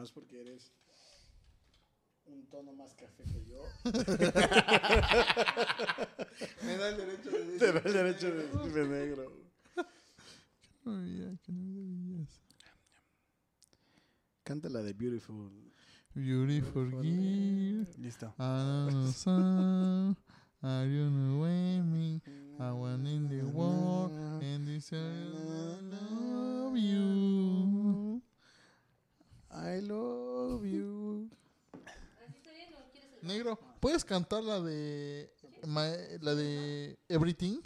más porque eres un tono más café que yo. Me da el derecho de decir. Te da el derecho de decirme negro. Canta la de Beautiful. Beautiful girl. Listo. I don't know, are you know me? I want in the world and this I love you. I love you. Negro, ¿puedes cantar la de la de Everything?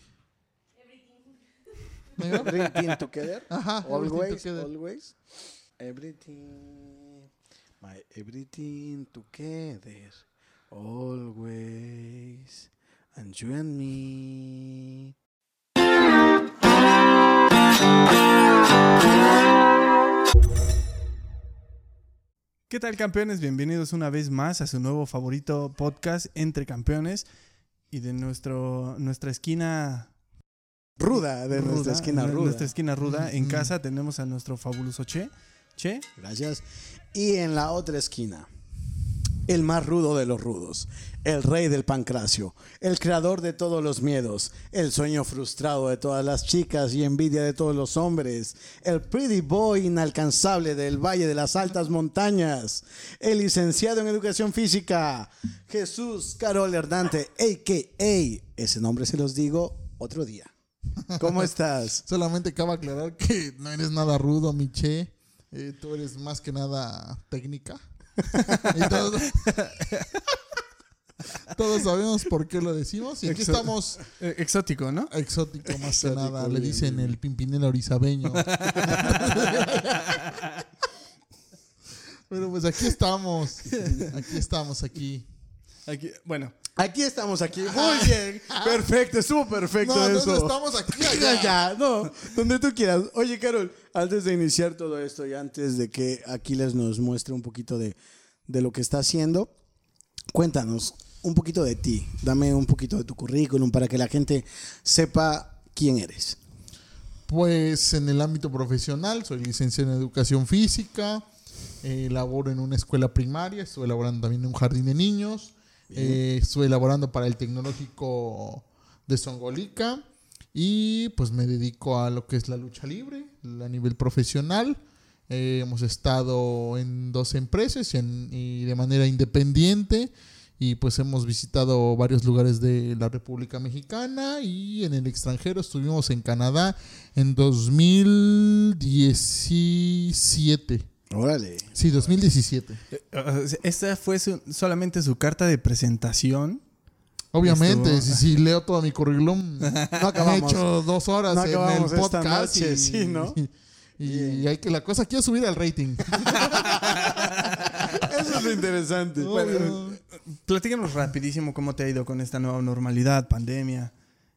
Negro. Everything together. Ajá, Everything Always, Together. always. Everything. My everything together. Always. And you and me. ¿Qué tal campeones? Bienvenidos una vez más a su nuevo favorito podcast Entre Campeones y de nuestro, nuestra esquina Ruda, de nuestra esquina ruda. Nuestra esquina ruda. En Ujú. casa tenemos a nuestro fabuloso Che. Che, Gracias. Y en la otra esquina, el más rudo de los rudos, el rey del pancracio, el creador de todos los miedos, el sueño frustrado de todas las chicas y envidia de todos los hombres, el pretty boy inalcanzable del Valle de las Altas Montañas, el licenciado en educación física, Jesús Carol Hernante, a.k.a. Ese nombre se los digo otro día. ¿Cómo estás? Solamente cabe aclarar que no eres nada rudo, Miche. Eh, tú eres más que nada técnica. Y todos, todos sabemos por qué lo decimos. Y aquí Exo- estamos eh, exótico, ¿no? exótico más que nada. Le dicen bien. el pimpinela orizabeño. Pero pues aquí estamos. Aquí estamos, aquí. Aquí, bueno, Aquí estamos, aquí. Muy bien. Perfecto, estuvo perfecto No, eso. ¿dónde estamos? Aquí, Ya, allá. ya, no, donde tú quieras. Oye, Carol, antes de iniciar todo esto y antes de que Aquiles nos muestre un poquito de, de lo que está haciendo, cuéntanos un poquito de ti. Dame un poquito de tu currículum para que la gente sepa quién eres. Pues en el ámbito profesional, soy licenciado en educación física, eh, laboro en una escuela primaria, estuve laborando también en un jardín de niños, eh, estuve laborando para el tecnológico de Songolica y pues me dedico a lo que es la lucha libre a nivel profesional. Eh, hemos estado en dos empresas y, en- y de manera independiente y pues hemos visitado varios lugares de la República Mexicana y en el extranjero estuvimos en Canadá en 2017. Órale. Sí, 2017. eh, esta fue su- solamente su carta de presentación. Obviamente, si, si leo todo mi currículum, No he acabamos. hecho dos horas No en el podcast noche, y, sí, ¿no? y hay que la cosa quiero subir al rating. Eso es lo interesante. Bueno, Platícanos rapidísimo cómo te ha ido con esta nueva normalidad, pandemia.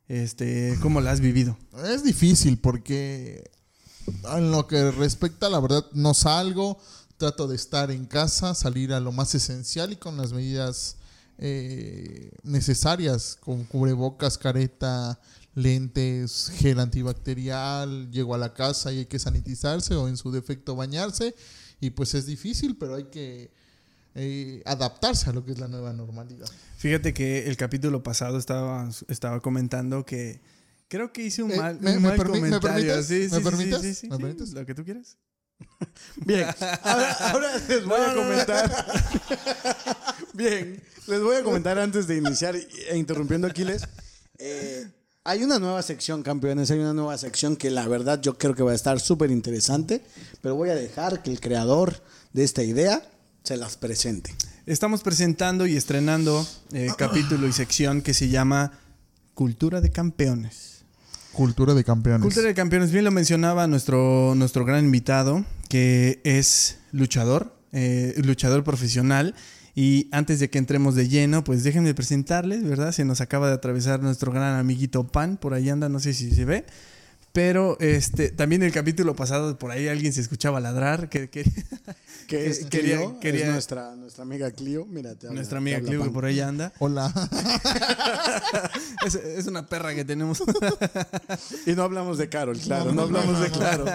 Este, ¿cómo la has vivido? Es difícil porque en lo que respecta, la verdad, no salgo. Trato de estar en casa, salir a lo más esencial y con las medidas eh, necesarias, con cubrebocas, careta, lentes, gel antibacterial. Llego a la casa y hay que sanitizarse o en su defecto bañarse. Y pues es difícil, pero hay que eh, adaptarse a lo que es la nueva normalidad. Fíjate que el capítulo pasado estaba, estaba comentando que creo que hice un Eh, mal, ¿me- un me mal permi- me comentario. permites? Sí, ¿Me sí, permites? sí, sí, ¿Me sí, permites? Lo que tú quieras. Bien, ahora, ahora les voy a No, no, no. comentar. Bien, les voy a comentar antes de iniciar e interrumpiendo Aquiles. Eh, hay una nueva sección, campeones, hay una nueva sección que la verdad yo creo que va a estar súper interesante, pero voy a dejar que el creador de esta idea se las presente. Estamos presentando y estrenando eh, capítulo y sección que se llama Cultura de Campeones. Cultura de campeones. Cultura de Campeones, bien lo mencionaba nuestro, nuestro gran invitado, que es luchador, eh, luchador profesional. Y antes de que entremos de lleno, pues déjenme presentarles, ¿verdad? Se nos acaba de atravesar nuestro gran amiguito Pan, por ahí anda, no sé si se ve. Pero este, también el capítulo pasado por ahí alguien se escuchaba ladrar. Que, que, Que es quería- Clio, quería- es nuestra, nuestra amiga Clio. Mira, te habla- nuestra amiga Clio que por ahí anda. Hola. Es, es una perra que tenemos. Y no hablamos de Carol, claro, no, hablamos de Claro.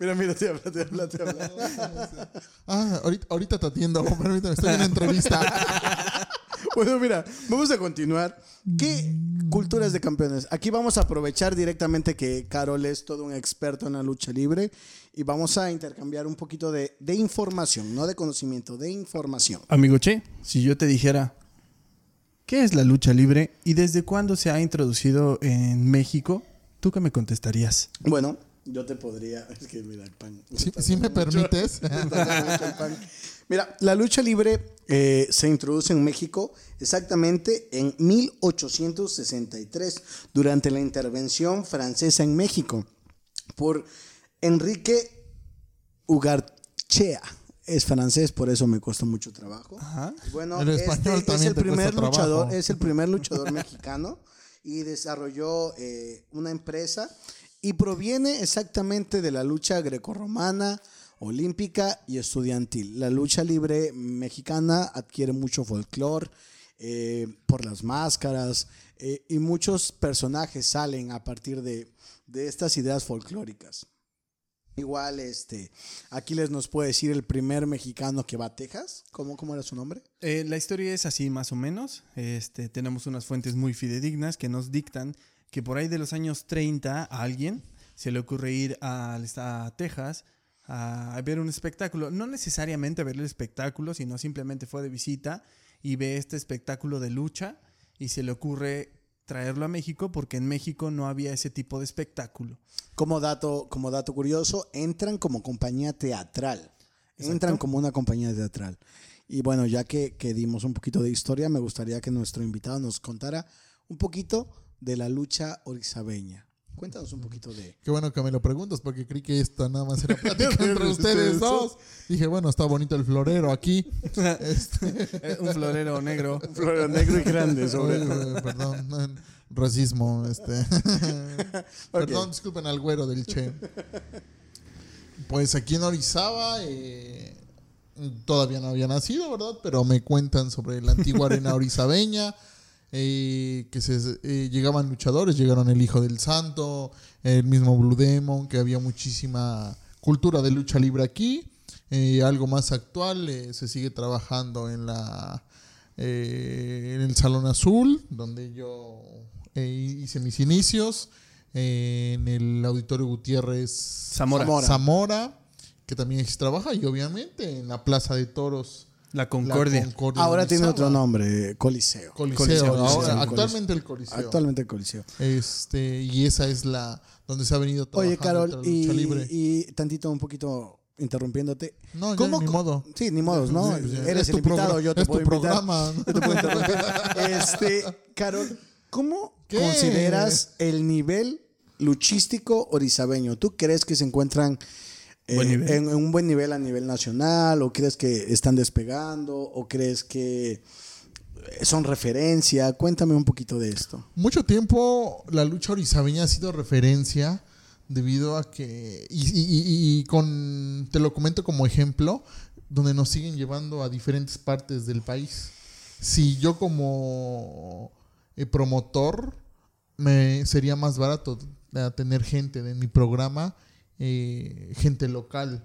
Mira, mira, te habla, te habla, te habla. Ah, ahorita, ahorita te atiendo. Permítame, estoy en una entrevista. Bueno, mira, vamos a continuar. ¿Qué culturas de campeones? Aquí vamos a aprovechar directamente que Carol es todo un experto en la lucha libre y vamos a intercambiar un poquito de, de información, no de conocimiento, de información. Amigo Che, si yo te dijera, ¿qué es la lucha libre y desde cuándo se ha introducido en México? ¿Tú qué me contestarías? Bueno, yo te podría. Es que mira, el pan. Si, si me permites. Mira, la lucha libre eh, se introduce en México exactamente en 1863, durante la intervención francesa en México, por Enrique Ugarchea. Es francés, por eso me cuesta mucho trabajo. Ajá. Bueno, El este es el primer trabajo. luchador, es el primer luchador mexicano y desarrolló eh, una empresa y proviene exactamente de la lucha grecorromana, olímpica y estudiantil. La lucha libre mexicana adquiere mucho folclore eh, por las máscaras eh, y muchos personajes salen a partir de, de estas ideas folclóricas. Igual, este, Aquiles nos puede decir el primer mexicano que va a Texas. ¿Cómo, cómo era su nombre? Eh, la historia es así más o menos. Este, tenemos unas fuentes muy fidedignas que nos dictan que por ahí de los años 30 a alguien se le ocurre ir a, a Texas a ver un espectáculo. No necesariamente a ver el espectáculo, sino simplemente fue de visita y ve este espectáculo de lucha y se le ocurre traerlo a México porque en México no había ese tipo de espectáculo. Como dato, como dato curioso, entran como compañía teatral. Entran como una compañía teatral. Y bueno, ya que, que dimos un poquito de historia, me gustaría que nuestro invitado nos contara un poquito de la lucha orizabeña. Cuéntanos un poquito de... Qué bueno que me lo preguntas porque creí que esta nada más era plática entre Ustedes dos. Dije, bueno, está bonito el florero aquí. Este, Eh, un florero negro. Florero negro y grande, sobre perdón, racismo. Este. Perdón, disculpen al güero del Che. Pues aquí en Orizaba eh, todavía no había nacido, ¿verdad? Pero me cuentan sobre la antigua arena orizabeña. Eh, que se eh, llegaban luchadores, llegaron el Hijo del Santo, el mismo Blue Demon, que había muchísima cultura de lucha libre aquí. Eh, algo más actual, se sigue trabajando en la en el Salón Azul, donde yo hice mis inicios, en el Auditorio Gutiérrez Zamora. Zamora. Zamora, que también se trabaja, y obviamente en la Plaza de Toros. La la Concordia. Ahora tiene otro nombre, Coliseo. Coliseo, Coliseo, ahora, Coliseo. actualmente el Coliseo. Actualmente el Coliseo. Este, y esa es la donde se ha venido Oye, trabajando Carol, y, libre. y tantito un poquito interrumpiéndote. No, ya, ni modo. Sí, ni modos, ¿no? Sí, sí, Eres el tu invitado, programa- yo te es tu puedo invitar. programa. Yo te puedo interrumpir. Este, Carol, ¿cómo ¿Qué? consideras el nivel luchístico orizabeño? ¿Tú crees que se encuentran. En, en un buen nivel a nivel nacional? ¿O crees que están despegando? ¿O crees que son referencia? Cuéntame un poquito de esto. Mucho tiempo la lucha orizabeña ha sido referencia debido a que, y, y- y- y con, te lo comento como ejemplo, donde nos siguen llevando a diferentes partes del país. Si yo como eh, promotor me sería más barato eh, tener gente de mi programa, eh, gente local,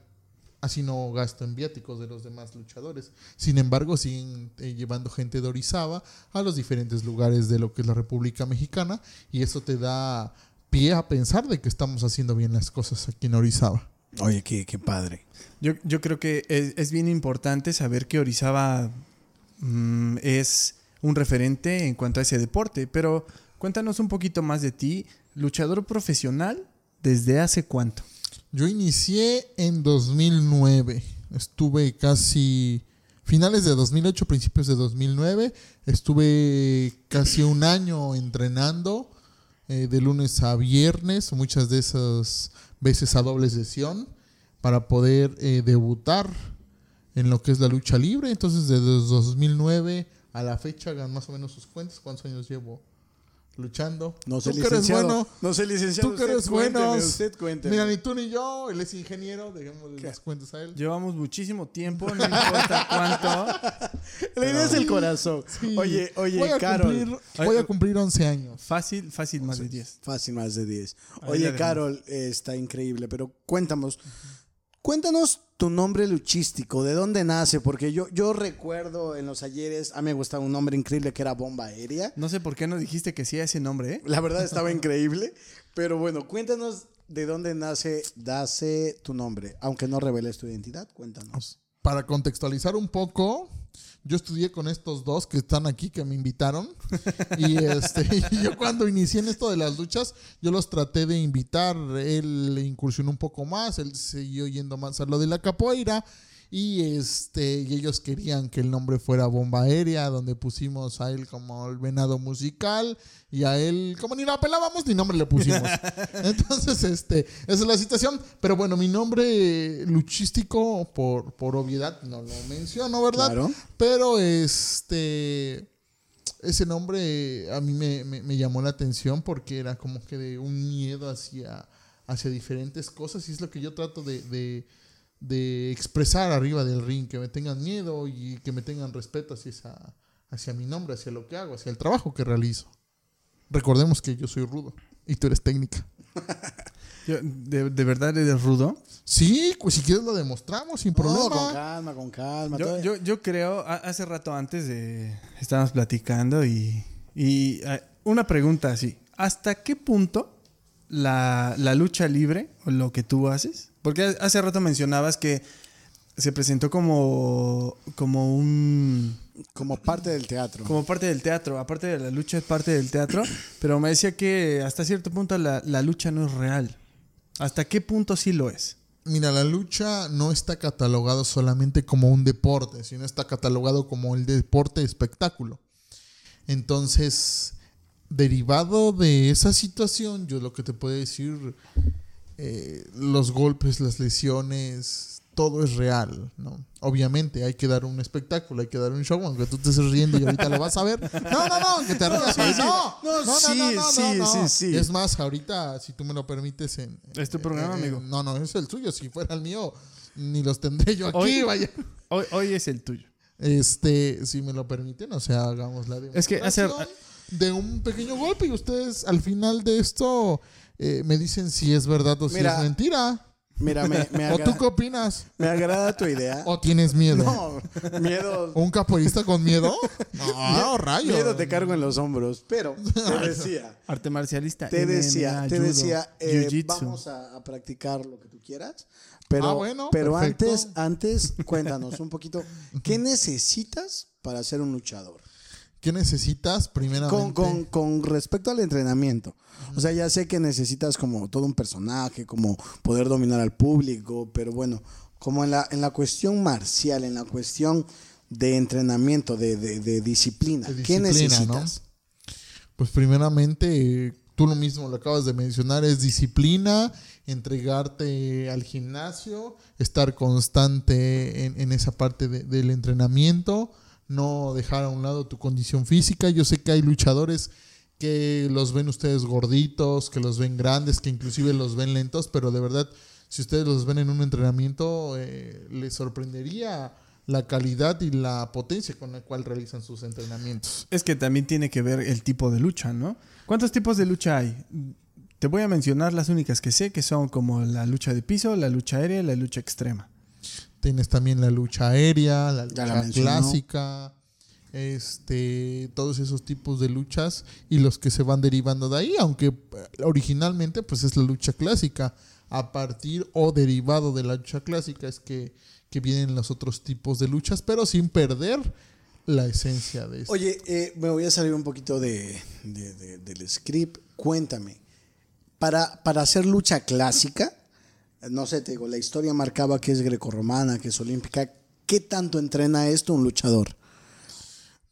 así no gasto en viáticos de los demás luchadores. Sin embargo, siguen eh, llevando gente de Orizaba a los diferentes lugares de lo que es la República Mexicana y eso te da pie a pensar de que estamos haciendo bien las cosas aquí en Orizaba. Oye, qué, padre. Yo, yo creo que es, es bien importante saber que Orizaba mm, es un referente en cuanto a ese deporte, pero cuéntanos un poquito más de ti, luchador profesional, ¿desde hace cuánto? Yo inicié en 2009. Estuve casi finales de 2008, principios de 2009. Estuve casi un año entrenando eh, de lunes a viernes, muchas de esas veces a doble sesión, para poder eh, debutar en lo que es la lucha libre. Entonces, desde 2009 a la fecha, hagan más o menos sus cuentas. ¿Cuántos años llevo luchando. No sé, Tú que eres licenciado. bueno. No sé, licenciado. Tú que eres bueno. Usted cuénteme. Mira, ni tú ni yo, él es ingeniero, dejémosle las cuentas a él. Llevamos muchísimo tiempo, no importa cuánto. La idea es el corazón. Sí. Oye, oye, voy a Carol. Cumplir, voy a cumplir 11 años. Fácil, fácil, más de 10. Fácil, más de 10. Ahí la Oye. Carol, está increíble, pero cuéntanos. Cuéntanos tu nombre luchístico, ¿de dónde nace? Porque yo, yo recuerdo en los ayeres, a mí me gustaba un nombre increíble que era Bomba Aérea. No sé por qué no dijiste que sí a ese nombre, ¿eh? La verdad estaba increíble, pero bueno, cuéntanos de dónde nace, nace tu nombre, aunque no reveles tu identidad, cuéntanos. Para contextualizar un poco, yo estudié con estos dos que están aquí, que me invitaron. Y, este, yo cuando inicié en esto de las luchas, yo los traté de invitar. Él incursionó un poco más, él siguió yendo más a lo de la capoeira. Y, este, y ellos querían que el nombre fuera Bomba Aérea, donde pusimos a él como el venado musical y a él, como ni lo apelábamos, ni nombre le pusimos. Entonces, este, esa es la situación. Pero bueno, mi nombre luchístico, por, por obviedad, no lo menciono, ¿verdad? Claro. Pero este. Ese nombre a mí me, me- me llamó la atención porque era como que de un miedo hacia, hacia diferentes cosas y es lo que yo trato de, de- de expresar arriba del ring, que me tengan miedo y que me tengan respeto hacia, esa- hacia mi nombre, hacia lo que hago, hacia el trabajo que realizo. Recordemos que yo soy rudo y tú eres técnica. Yo- ¿de, de verdad eres rudo? Sí, pues si quieres lo demostramos sin No, problema. con calma, con calma. Yo, yo, yo creo, hace rato antes de... Estábamos platicando y... y una pregunta así. ¿Hasta qué punto la, la lucha libre o lo que tú haces? Porque hace rato mencionabas que se presentó como, como un... Como parte del teatro. Como parte del teatro, aparte de la lucha es parte del teatro, pero me decía que hasta cierto punto la, la lucha no es real. ¿Hasta qué punto sí lo es? Mira, la lucha no está catalogado solamente como un deporte, sino está catalogado como el deporte espectáculo. Entonces, derivado de esa situación, yo lo que te puedo decir, eh, los golpes, las lesiones, todo es real, ¿no? Obviamente hay que dar un espectáculo, hay que dar un show, aunque tú te estés riendo y ahorita lo vas a ver. No, no, no, que te rías. no, No, no, no, sí, no, no, sí, sí, sí. Es más, ahorita, si tú me lo permites en... Es tu programa, amigo. No, no, es el suyo. Si fuera el mío, ni los tendré yo aquí, Hoy- vaya. Hoy, hoy es el tuyo. Este, si me lo permiten, o sea, hagamos la Es que de un pequeño golpe y ustedes al final de esto eh, me dicen si es verdad o si Mira, es mentira. Mira, me, me, ¿O tú qué opinas? me agrada tu idea. ¿O tienes miedo? No, miedo. ¿Un capoeirista con miedo? No, rayo. Miedo te cargo en los hombros. Pero te decía, Arte marcialista. te MMA, decía, te judo, decía, eh, vamos a, a practicar lo que tú quieras. Pero, Ah, bueno, pero perfecto. antes, antes, cuéntanos un poquito, ¿qué necesitas para ser un luchador? ¿Qué necesitas primeramente? Con, con, con respecto al entrenamiento. O sea, ya sé que necesitas como todo un personaje, como poder dominar al público, pero bueno, como en la, en la cuestión marcial, en la cuestión de entrenamiento, de, de- de disciplina, De ¿qué disciplina, necesitas? Pues primeramente, tú lo mismo lo acabas de mencionar, es disciplina, entregarte al gimnasio, estar constante en, en esa parte de- del entrenamiento, no dejar a un lado tu condición física. Yo sé que hay luchadores que los ven ustedes gorditos, que los ven grandes, que inclusive los ven lentos, pero de verdad, si ustedes los ven en un entrenamiento, eh, les sorprendería la calidad y la potencia con la cual realizan sus entrenamientos. Es que también tiene que ver el tipo de lucha, ¿no? ¿Cuántos tipos de lucha hay? Te voy a mencionar las únicas que sé, que son como la lucha de piso, la lucha aérea y la lucha extrema. Tienes también la lucha aérea, la lucha clásica, este, todos esos tipos de luchas y los que se van derivando de ahí, aunque eh, originalmente pues es la lucha clásica. A partir o derivado de la lucha clásica es que, que vienen los otros tipos de luchas, pero sin perder la esencia de esto. Oye, eh, me voy a salir un poquito de, de- de- del script. Cuéntame, para, para hacer lucha clásica, no sé, te digo, la historia marcaba que es grecorromana, que es olímpica. ¿Qué tanto entrena esto un luchador?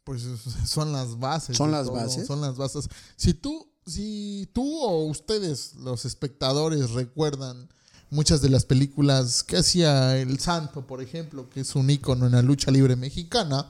Pues son las bases. ¿Son las todo, bases? Son las bases. Si tú, si tú o ustedes, los espectadores, recuerdan muchas de las películas que hacía El Santo, por ejemplo, que es un ícono en la lucha libre mexicana,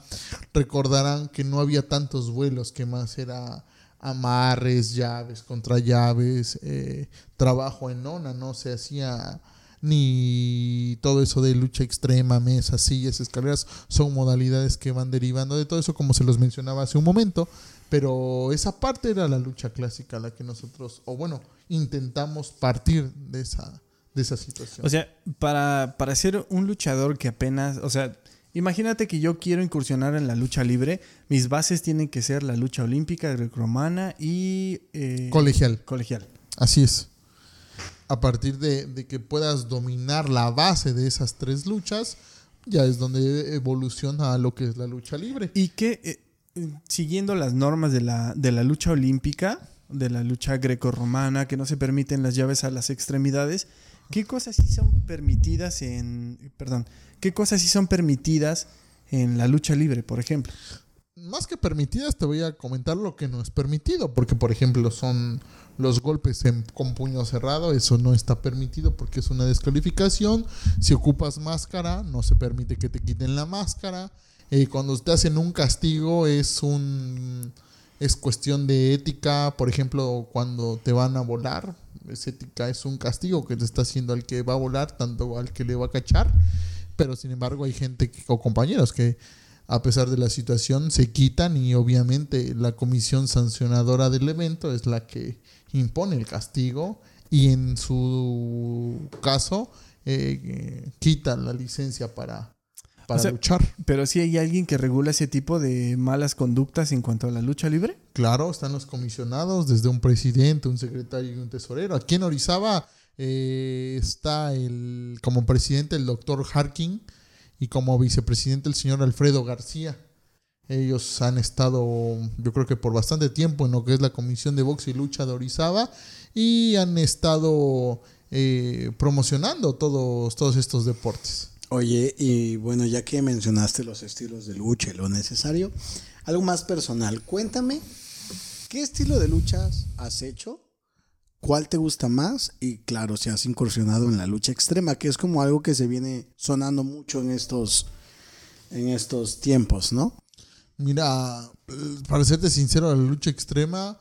recordarán que no había tantos vuelos, que más era amarres, llaves, contra llaves, eh, trabajo en nona, no se hacía ni todo eso de lucha extrema, mesas, sillas, escaleras, son modalidades que van derivando de todo eso, como se los mencionaba hace un momento, pero esa parte era la lucha clásica, la que nosotros, o bueno, intentamos partir de esa, de esa situación. O sea, para, para ser un luchador que apenas, o sea, imagínate que yo quiero incursionar en la lucha libre, mis bases tienen que ser la lucha olímpica, grecorromana y... eh, Colegial. colegial. Así es. A partir de, de que puedas dominar la base de esas tres luchas, ya es donde evoluciona lo que es la lucha libre. Y que, eh, siguiendo las normas de la, de la lucha olímpica, de la lucha grecorromana, que no se permiten las llaves a las extremidades, ¿qué cosas sí son permitidas en. Perdón, ¿qué cosas sí son permitidas en la lucha libre, por ejemplo? Más que permitidas, te voy a comentar lo que no es permitido, porque por ejemplo son los golpes en- con puño cerrado, eso no está permitido porque es una descalificación. Si ocupas máscara, no se permite que te quiten la máscara. Eh, cuando te hacen un castigo es un es cuestión de ética, por ejemplo, cuando te van a volar, es ética, es un castigo que te está haciendo al que va a volar, tanto al que le va a cachar, pero sin embargo hay gente que- o compañeros que a pesar de la situación se quitan y obviamente la comisión sancionadora del evento es la que impone el castigo y en su caso eh, quitan la licencia para, para O sea, luchar. Pero sí hay alguien que regula ese tipo de malas conductas en cuanto a la lucha libre. Claro, están los comisionados, desde un presidente, un secretario y un tesorero. Aquí en Orizaba eh, está el como presidente el doctor Harkin y como vicepresidente el señor Alfredo García. Ellos han estado, yo creo que por bastante tiempo en lo que es la Comisión de Box y Lucha de Orizaba y han estado eh, promocionando todos, todos estos deportes. Oye, y bueno, ya que mencionaste los estilos de lucha y lo necesario, algo más personal. Cuéntame, ¿qué estilo de luchas has hecho? ¿Cuál te gusta más? Y claro, si has incursionado en la lucha extrema, que es como algo que se viene sonando mucho en estos, en estos tiempos, ¿no? Mira, para serte sincero, la lucha extrema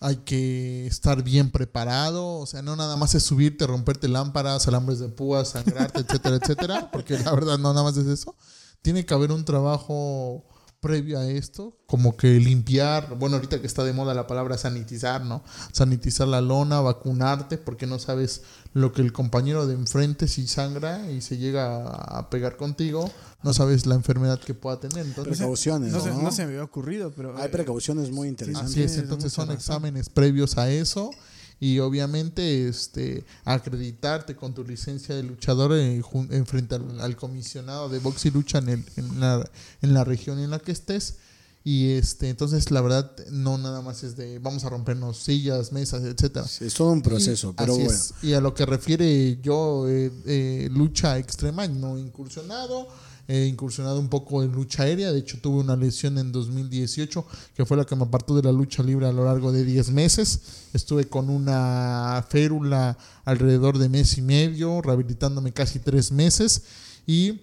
hay que estar bien preparado. O sea, no nada más es subirte, romperte lámparas, alambres de púas, sangrarte, etcétera, etcétera. Porque la verdad no nada más es eso. Tiene que haber un trabajo previo a esto, como que limpiar, bueno, ahorita que está de moda la palabra sanitizar, ¿no? Sanitizar la lona, vacunarte, porque no sabes lo que el compañero de enfrente si sangra y se llega a pegar contigo, no sabes la enfermedad que pueda tener. Entonces, Precauciones, No, ¿no? se, no se me había ocurrido, pero. Hay eh, precauciones muy interesantes. Así es, entonces son razón. exámenes previos a eso y obviamente este acreditarte con tu licencia de luchador en, frente al, al comisionado de box y lucha en, el- en la, en la región en la que estés y este entonces la verdad no nada más es de vamos a rompernos sillas, mesas, etcétera. Sí, es todo un proceso, Y- pero bueno. es. Y a lo que refiere yo, eh, eh, lucha extrema, no incursionado. He incursionado un poco en lucha aérea. De hecho, tuve una lesión en 2018 que fue la que me apartó de la lucha libre a lo largo de 10 meses. Estuve con una férula alrededor de mes y medio, rehabilitándome casi 3 meses. Y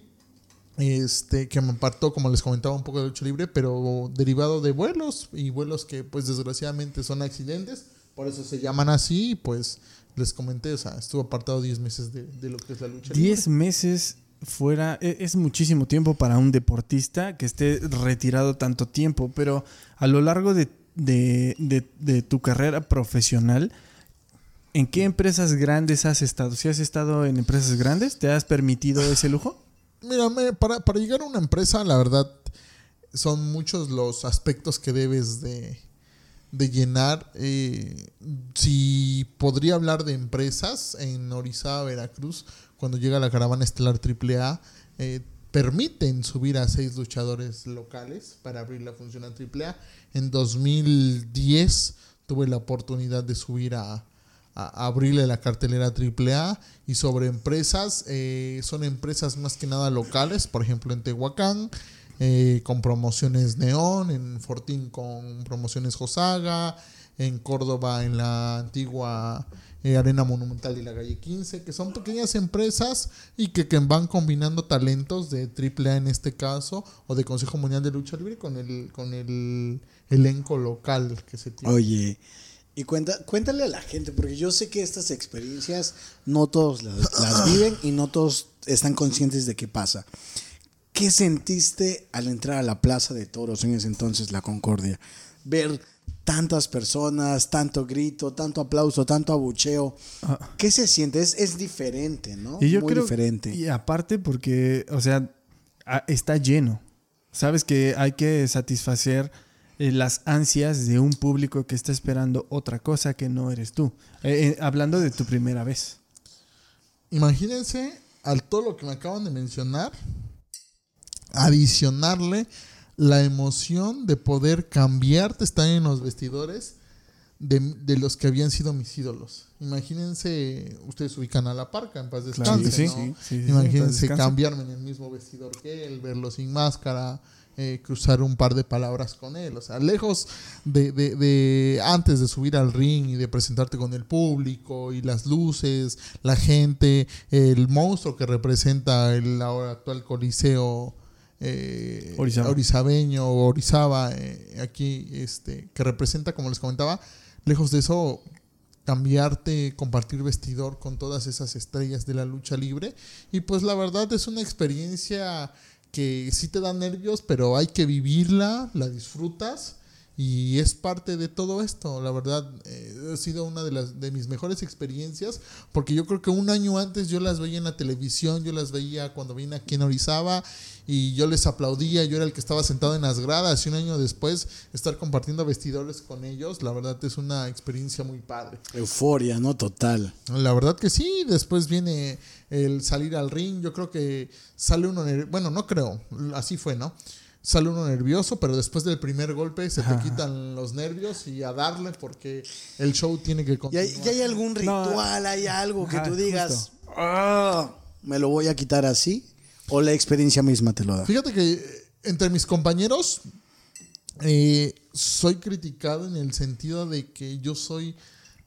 este que me apartó, como les comentaba, un poco de lucha libre, pero derivado de vuelos y vuelos que pues desgraciadamente son accidentes, por eso se llaman así, pues les comenté, o sea, estuve apartado 10 meses de, de lo que es la lucha 10 meses fuera e- es muchísimo tiempo para un deportista que esté retirado tanto tiempo, pero a lo largo de, de- de- de tu carrera profesional, ¿en qué empresas grandes has estado? ¿Si has estado en empresas grandes? ¿Te has permitido ese lujo? Mira, para, para llegar a una empresa, la verdad, son muchos los aspectos que debes de, de llenar. Eh, si podría hablar de empresas en Orizaba, Veracruz, cuando llega la caravana estelar AAA, eh, permiten subir a seis luchadores locales para abrir la función a AAA. En 2010 tuve la oportunidad de subir a, abrirle la cartelera AAA y sobre empresas, eh, son empresas más que nada locales, por ejemplo en Tehuacán, eh, con promociones Neón, en Fortín con promociones Josaga, en Córdoba, en la antigua eh, Arena Monumental de la Calle 15, que son pequeñas empresas y que, que van combinando talentos de AAA en este caso, o de Consejo Mundial de Lucha Libre con el, con el elenco local que se tiene. Oye, y cuenta, cuéntale a la gente, porque yo sé que estas experiencias no todos las, las viven y no todos están conscientes de qué pasa. ¿Qué sentiste al entrar a la Plaza de Toros en ese entonces, la Concordia? Ver tantas personas, tanto grito, tanto aplauso, tanto abucheo. ¿Qué se siente? Es, es diferente, ¿no? Y yo Muy creo, diferente. Y aparte porque, o sea, está lleno. Sabes que hay que satisfacer eh, las ansias de un público que está esperando otra cosa que no eres tú. Eh, eh, hablando de tu primera vez. Imagínense al todo lo que me acaban de mencionar, adicionarle la emoción de poder cambiarte, estar en los vestidores de, de los que habían sido mis ídolos. Imagínense, ustedes ubican a la parca, en paz descanse, sí. ¿no? Sí, sí, sí, Imagínense cambiarme en el mismo vestidor que él, verlo sin máscara, eh, cruzar un par de palabras con él. O sea, lejos de, de- de antes de subir al ring y de presentarte con el público y las luces, la gente, el monstruo que representa el ahora actual coliseo. Eh, Orizaba. orizabeño o Orizaba eh, aquí este que representa como les comentaba lejos de eso cambiarte, compartir vestidor con todas esas estrellas de la lucha libre. Y pues la verdad es una experiencia que sí te da nervios, pero hay que vivirla, la disfrutas y es parte de todo esto. La verdad eh, ha sido una de las de mis mejores experiencias porque yo creo que un año antes yo las veía en la televisión, yo las veía cuando vine aquí en Orizaba y yo les aplaudía, yo era el que estaba sentado en las gradas y un año después estar compartiendo vestidores con ellos, la verdad es una experiencia muy padre. Euforia, ¿no? Total. La verdad que sí, después viene el salir al ring, yo creo que sale uno, bueno, no creo, así fue, ¿no? Sale uno nervioso, pero después del primer golpe se te quitan los nervios y a darle porque el show tiene que ¿Y continuar. hay, y hay algún ritual, hay algo que Ajá, tú digas. "Ah, me lo voy a quitar así? ¿O la experiencia misma te lo da? Fíjate que eh, entre mis compañeros eh, soy criticado en el sentido de que yo soy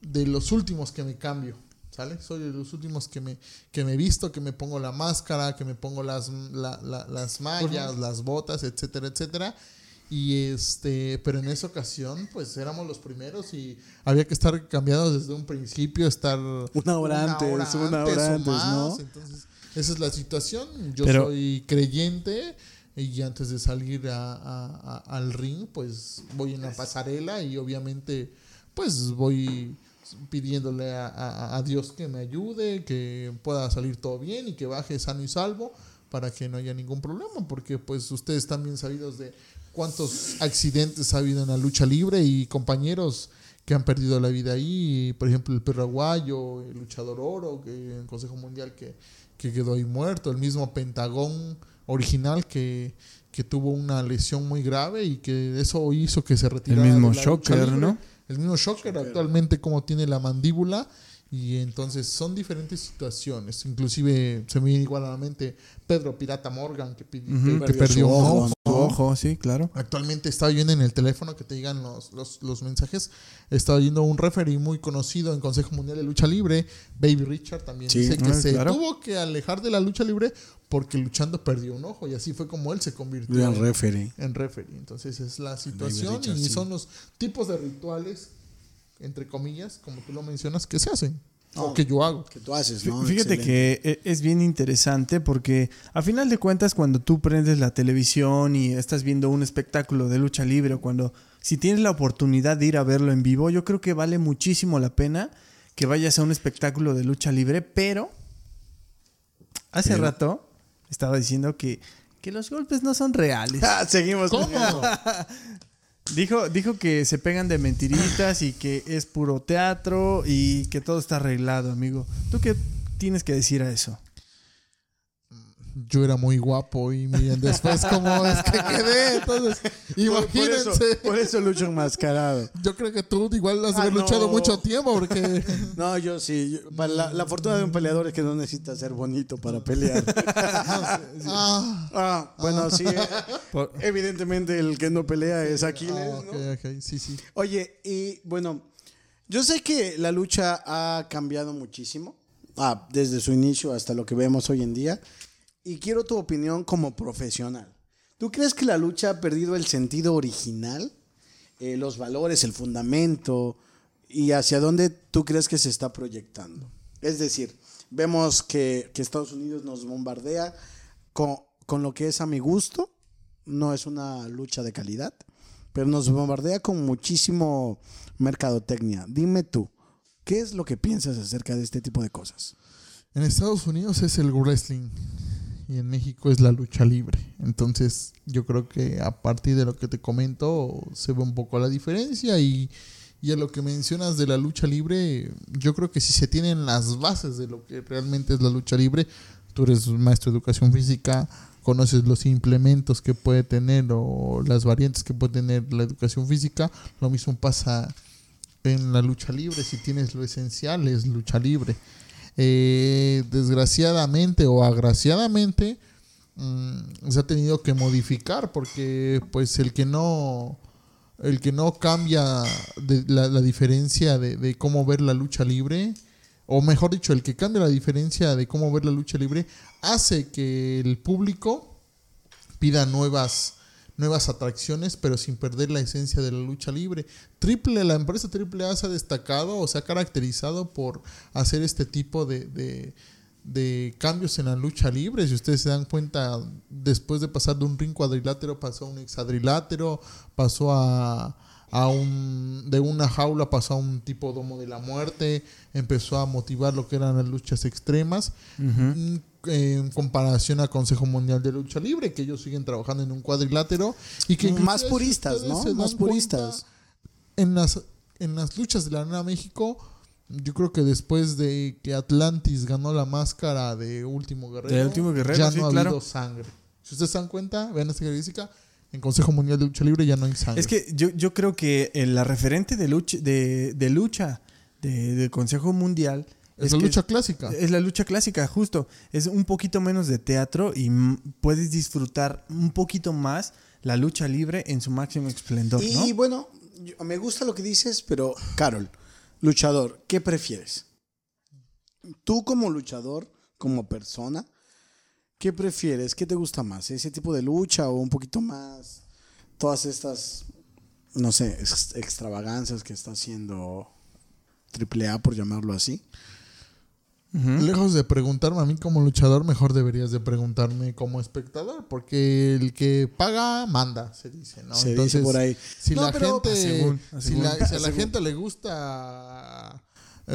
de los últimos que me cambio, ¿sale? Soy de los últimos que me, que me visto, que me pongo la máscara, que me pongo las, la- la- las mallas, las botas, etcétera, etcétera. Y este, pero en esa ocasión, pues éramos los primeros y había que estar cambiados desde un principio, estar Una hora antes, una hora antes, ¿no? Entonces, esa es la situación. Yo Pero- soy creyente y antes de salir a- a- a- al ring, pues voy en la pasarela y obviamente, pues voy pidiéndole a, a- a Dios que me ayude, que pueda salir todo bien y que baje sano y salvo para que no haya ningún problema, porque pues ustedes están bien sabidos de cuántos accidentes ha habido en la lucha libre y compañeros que han perdido la vida ahí, por ejemplo el perro aguayo, el luchador oro, que en el Consejo Mundial que, que quedó ahí muerto, el mismo Pentagón original que, que tuvo una lesión muy grave y que eso hizo que se retirara. mismo de la lucha Shocker, libre. ¿no? El mismo Shocker actualmente como tiene la mandíbula y entonces son diferentes situaciones. Inclusive se me viene igual a la mente Pedro Pirata Morgan que, pi- que- que Perdió su un ojo, sí, claro. Actualmente estaba viendo en el teléfono que te digan los, los, los mensajes. Estaba viendo un referee muy conocido en Consejo Mundial de Lucha Libre, Baby Richard, también Sí, dice que ah, se claro. tuvo que alejar de la lucha libre porque luchando perdió un ojo y así fue como él se convirtió en, referee. en referee. Entonces es la situación Richard, y sí. son los tipos de rituales, entre comillas, como tú lo mencionas, que se hacen No. o que yo hago. Que tú haces, ¿no? Fíjate Excelente. que e- es bien interesante porque a final de cuentas cuando tú prendes la televisión y estás viendo un espectáculo de lucha libre o cuando si tienes la oportunidad de ir a verlo en vivo, yo creo que vale muchísimo la pena que vayas a un espectáculo de lucha libre, pero hace Pero- rato estaba diciendo que, que los golpes no son reales. Ah, seguimos. con ¿Cómo? Dijo, dijo que se pegan de mentiritas y que es puro teatro y que todo está arreglado, amigo. ¿Tú qué tienes que decir a eso? Yo era muy guapo y miren después cómo es que quedé. Entonces, imagínense. Por eso, por eso lucho enmascarado. Yo creo que tú igual has Ah, no. luchado mucho tiempo porque No, yo sí. la, la fortuna de un peleador es que no necesita ser bonito para pelear. ah, Ah, bueno, sí. eh, Por- Evidentemente el que no pelea es Aquiles, ah, ¿no? ok, ok, sí, sí. Oye, y bueno, yo sé que la lucha ha cambiado muchísimo, ah, desde su inicio hasta lo que vemos hoy en día, y quiero tu opinión como profesional. ¿Tú crees que la lucha ha perdido el sentido original, eh, los valores, el fundamento, y hacia dónde tú crees que se está proyectando? Es decir, vemos que, que Estados Unidos nos bombardea con, con lo que es a mi gusto, no es una lucha de calidad, pero nos bombardea con muchísimo mercadotecnia. Dime tú, ¿qué es lo que piensas acerca de este tipo de cosas? En Estados Unidos es el wrestling y en México es la lucha libre. Entonces yo creo que a partir de lo que te comento se ve un poco la diferencia y, y a lo que mencionas de la lucha libre, yo creo que si se tienen las bases de lo que realmente es la lucha libre, tú eres maestro de educación física, conoces los implementos que puede tener o las variantes que puede tener la educación física, lo mismo pasa en la lucha libre, si tienes lo esencial es lucha libre. Eh, desgraciadamente o agraciadamente mm, se ha tenido que modificar porque pues el que no el que no cambia de la, diferencia de cómo ver la lucha libre o mejor dicho el que cambia la diferencia de cómo ver la lucha libre hace que el público pida nuevas nuevas atracciones, pero sin perder la esencia de la lucha libre. Triple, la empresa Triple A se ha destacado o se ha caracterizado por hacer este tipo de, de, de cambios en la lucha libre. Si ustedes se dan cuenta, después de pasar de un ring cuadrilátero, pasó a un hexadrilátero, pasó a, a un de una jaula pasó a un tipo domo de la muerte, empezó a motivar lo que eran las luchas extremas mm, en comparación al Consejo Mundial de Lucha Libre, que ellos siguen trabajando en un cuadrilátero y que Más puristas, ¿no? Más puristas. en las en las luchas de la Arena México yo creo que después de que Atlantis ganó la máscara de Último Guerrero, De Último Guerrero, ya sí, no ha claro. habido sangre. Si ustedes se dan cuenta, vean esta característica, en Consejo Mundial de Lucha Libre ya no hay sangre. Es que yo, yo creo que eh, la referente de lucha, de, de lucha de- del Consejo Mundial es la lucha clásica. Es la lucha clásica, justo. Es un poquito menos de teatro y puedes disfrutar un poquito más la lucha libre en su máximo esplendor, ¿no? Y bueno, yo- me gusta lo que dices, pero Carol, luchador, ¿qué prefieres? Tú como luchador, como persona, ¿qué prefieres? ¿Qué te gusta más? ¿Ese tipo de lucha o un poquito más todas estas, no sé, ex- extravagancias que está haciendo AAA, por llamarlo así? Lejos de preguntarme a mí como luchador, mejor deberías de preguntarme como espectador, porque el que paga manda, se dice, ¿no? Se dice por ahí. Si No, la gente, Según, si, según. la- si a la gente le gusta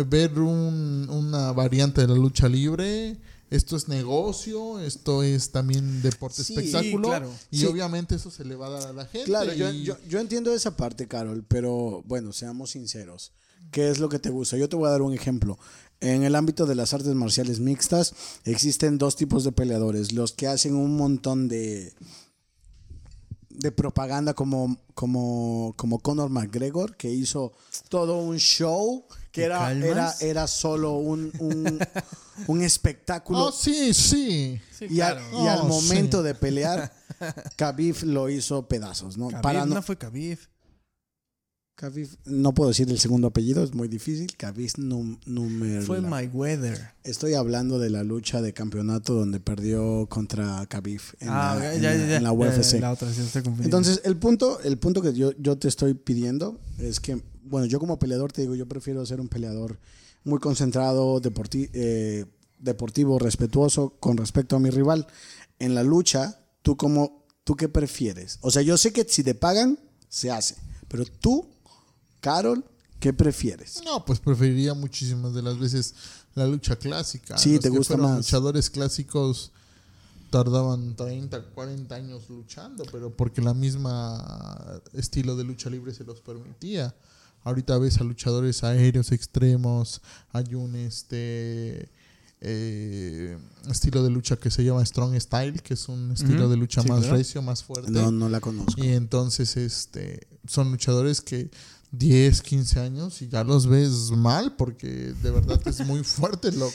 ver un- una variante de la lucha libre, esto es negocio, esto es también deporte Sí, espectáculo, claro. y Sí. obviamente eso se le va a dar a la gente. Claro, yo, yo entiendo esa parte, Carol, pero bueno, seamos sinceros. ¿Qué es lo que te gusta? Yo te voy a dar un ejemplo. En el ámbito de las artes marciales mixtas existen dos tipos de peleadores. Los que hacen un montón de, de propaganda como, como, como Conor McGregor, que hizo todo un show que ¿Te era, calmas? era, era solo un, un, un espectáculo. Oh, sí, sí. y, al, y al Oh, momento sí. de pelear, Khabib lo hizo pedazos, ¿no? Khabib, Para no, no fue Khabib. Khabib, no puedo decir el segundo apellido, es muy difícil. Khabib Num- Numer- Fue Mayweather. Estoy hablando de la lucha de campeonato donde perdió contra Khabib en, ah, la, ya, en ya, la- ya, en la ya, UFC. La otra, sí. Entonces, el punto, el punto que yo, yo te estoy pidiendo es que, bueno, yo como peleador te digo, yo prefiero ser un peleador muy concentrado, deporti- eh, deportivo, respetuoso con respecto a mi rival. En la lucha, ¿tú, como, ¿tú qué prefieres? O sea, yo sé que si te pagan, se hace. Pero tú, Carol, ¿qué prefieres? No, pues preferiría muchísimas de las veces la lucha clásica. Sí, Los te que gusta fueron más. luchadores clásicos tardaban 30, 40 años luchando, pero porque la misma estilo de lucha libre se los permitía. Ahorita ves a luchadores aéreos extremos, hay un este eh, estilo de lucha que se llama Strong Style, que es un estilo de lucha sí, más claro. recio, más fuerte. No, no la conozco. Y entonces este son luchadores que 10, 15 años y ya los ves mal porque de verdad es muy fuerte lo,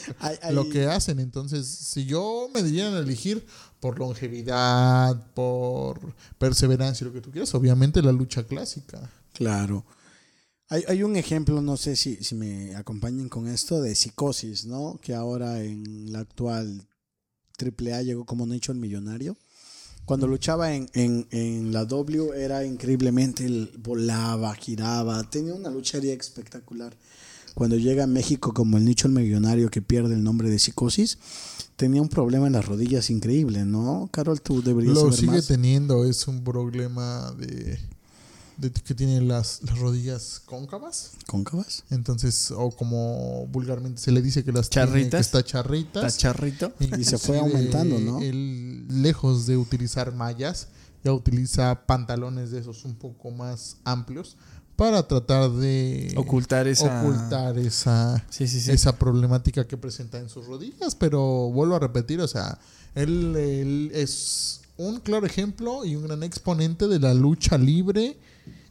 lo que hacen. Entonces, si yo me dieran a elegir por longevidad, por perseverancia, lo que tú quieras, obviamente la lucha clásica. Claro. Hay, hay un ejemplo, no sé si, si me acompañan con esto, de psicosis, ¿no? Que ahora en la actual AAA llegó como nicho el millonario. Cuando luchaba en, en, en la W era increíblemente, él volaba, giraba, tenía una lucharía espectacular. Cuando llega a México como el nicho el millonario que pierde el nombre de psicosis, tenía un problema en las rodillas increíble, ¿no? Carol, tú deberías Lo saber sigue más. teniendo, es un problema de, de que tiene las, las rodillas cóncavas. ¿Cóncavas? Entonces, o como vulgarmente se le dice que las tiene, que Charritas. está charritas. Tacharrito. Y se fue aumentando, ¿no? Él, lejos de utilizar mallas, ya utiliza pantalones de esos un poco más amplios para tratar de Ocultar esa. ocultar esa, Sí, sí, sí. esa problemática que presenta en sus rodillas. Pero vuelvo a repetir, o sea, él, él es un claro ejemplo y un gran exponente de la lucha libre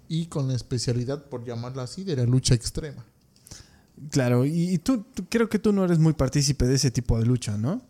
y con la especialidad, por llamarla así, de la lucha extrema. Claro, y, y tú, tú- creo que tú no eres muy partícipe de ese tipo de lucha, ¿no?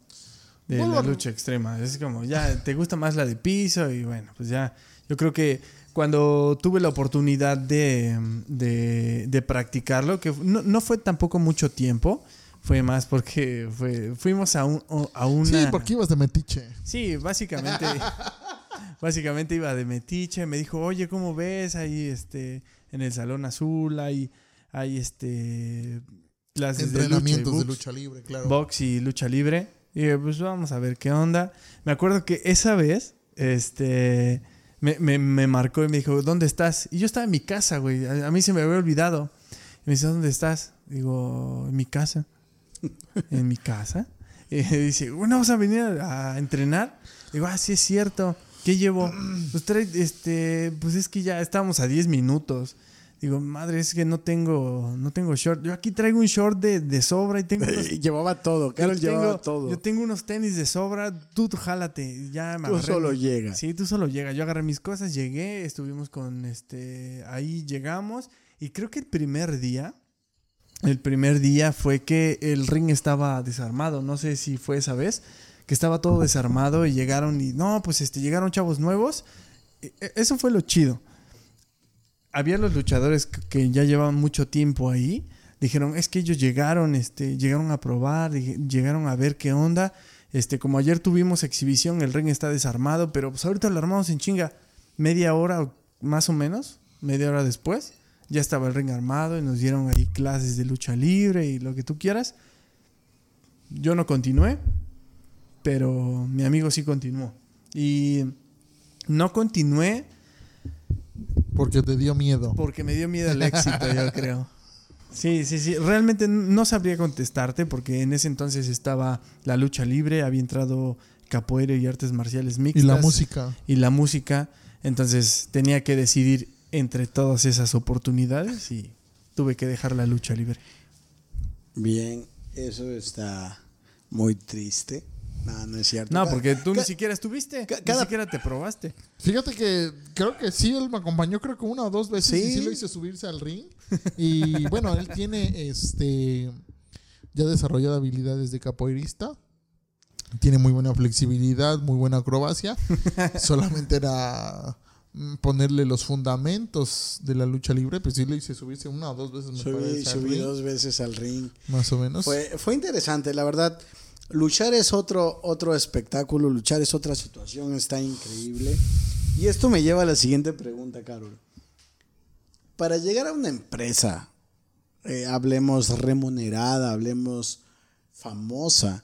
De Bueno, la lucha extrema. Es como, ya te gusta más la de piso y bueno, pues ya. Yo creo que cuando tuve la oportunidad de, de, de practicarlo, que no, no fue tampoco mucho tiempo, fue más porque fue, fuimos a, un, a una... Sí, porque ibas de metiche. Sí, básicamente. básicamente iba de metiche. Me dijo, oye, ¿cómo ves? Ahí este, en el Salón Azul hay, hay este clases Entrenamientos de de lucha, libre, claro. box y lucha libre. Y dije, pues vamos a ver qué onda. Me acuerdo que esa vez, este. Me, me- me marcó y me dijo, ¿dónde estás? Y yo estaba en mi casa, güey. A, a mí se me había olvidado. Y me dice, ¿dónde estás? Digo, en mi casa. ¿En mi casa? Y dice, bueno, vamos a venir a entrenar. Digo, ah, sí es cierto. ¿Qué llevo? Pues trae, este, pues es que ya estamos a 10 minutos. Digo, madre, es que no tengo, no tengo short. Yo aquí traigo un short de, de sobra y tengo unos, Llevaba todo, Carol yo llevaba tengo- todo. Yo tengo unos tenis de sobra, tú, jálate. Ya me Tú agarré solo llegas. Sí, tú solo llegas. Yo agarré mis cosas, llegué, estuvimos con este. Ahí llegamos. Y creo que el primer día. El primer día fue que el ring estaba desarmado. No sé si fue esa vez. Que estaba todo desarmado y llegaron y. No, pues este, llegaron chavos nuevos. E- e- Eso fue lo chido. Había los luchadores que- ya llevaban mucho tiempo ahí. Dijeron, es que ellos llegaron, este, llegaron a probar, llegaron a ver qué onda. Este, como ayer tuvimos exhibición, el ring está desarmado, pero pues ahorita lo armamos en chinga. Media hora más o menos, media hora después, ya estaba el ring armado y nos dieron ahí clases de lucha libre y lo que tú quieras. Yo no continué, pero mi amigo sí continuó. Y no continué Porque te dio miedo. porque me dio miedo el éxito, yo creo. Sí, sí, sí. Realmente no sabría contestarte porque en ese entonces estaba la lucha libre, había entrado capoeira y artes marciales Y mixtas. la música. Y la música. Entonces tenía que decidir entre todas esas oportunidades y tuve que dejar la lucha libre. Bien, eso está muy triste. No, no es cierto. No, porque tú ni siquiera estuviste. Ni cada- siquiera te probaste. Fíjate que creo que sí, él me acompañó creo que una o dos veces y Sí. sí lo hice subirse al ring. Y bueno, él tiene este ya desarrollado habilidades de capoeirista. Tiene muy buena flexibilidad, muy buena acrobacia. Solamente era mm, ponerle los fundamentos de la lucha libre, pues sí le hice subirse una o dos veces me Subí, parece, subí dos veces al ring. más o menos. Fue, fue interesante, la verdad. Luchar es otro, otro espectáculo, luchar es otra situación, está increíble. Y esto me lleva a la siguiente pregunta, Carol. Para llegar a una empresa, eh, hablemos remunerada, hablemos famosa,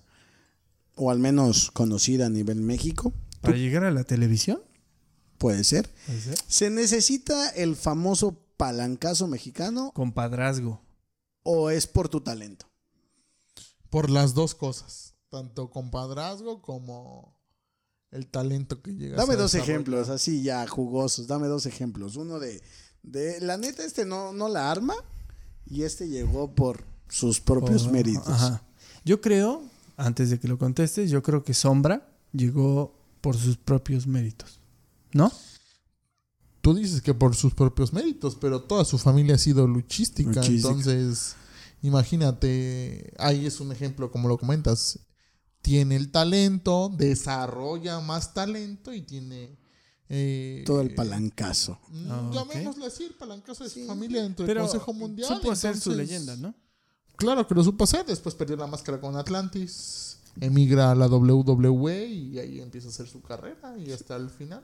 o al menos conocida a nivel México, Para llegar a la televisión. puede ser, puede ser, ¿se necesita el famoso palancazo mexicano Compadrazgo. o es por tu talento? Por las dos cosas, tanto compadrazgo como el talento que llega Dame dos ejemplos, así ya jugosos. Dame dos ejemplos. Uno de, de la neta, este no, no la arma y este llegó por sus propios Oh, méritos. ajá. Yo creo, antes de que lo contestes, yo creo que Sombra llegó por sus propios méritos. ¿No? Tú dices que por sus propios méritos, pero toda su familia ha sido luchística. Luchística. Entonces, imagínate, ahí es un ejemplo, como lo comentas. Tiene el talento, desarrolla más talento y tiene. eh, Todo el palancazo. mm, Ah. Llamémosle así, el palancazo de su familia dentro del Consejo Mundial. supo hacer su leyenda, ¿no? Claro que lo supo hacer. Después perdió la máscara con Atlantis. Emigra a la WWE y ahí empieza a hacer su carrera y hasta el final.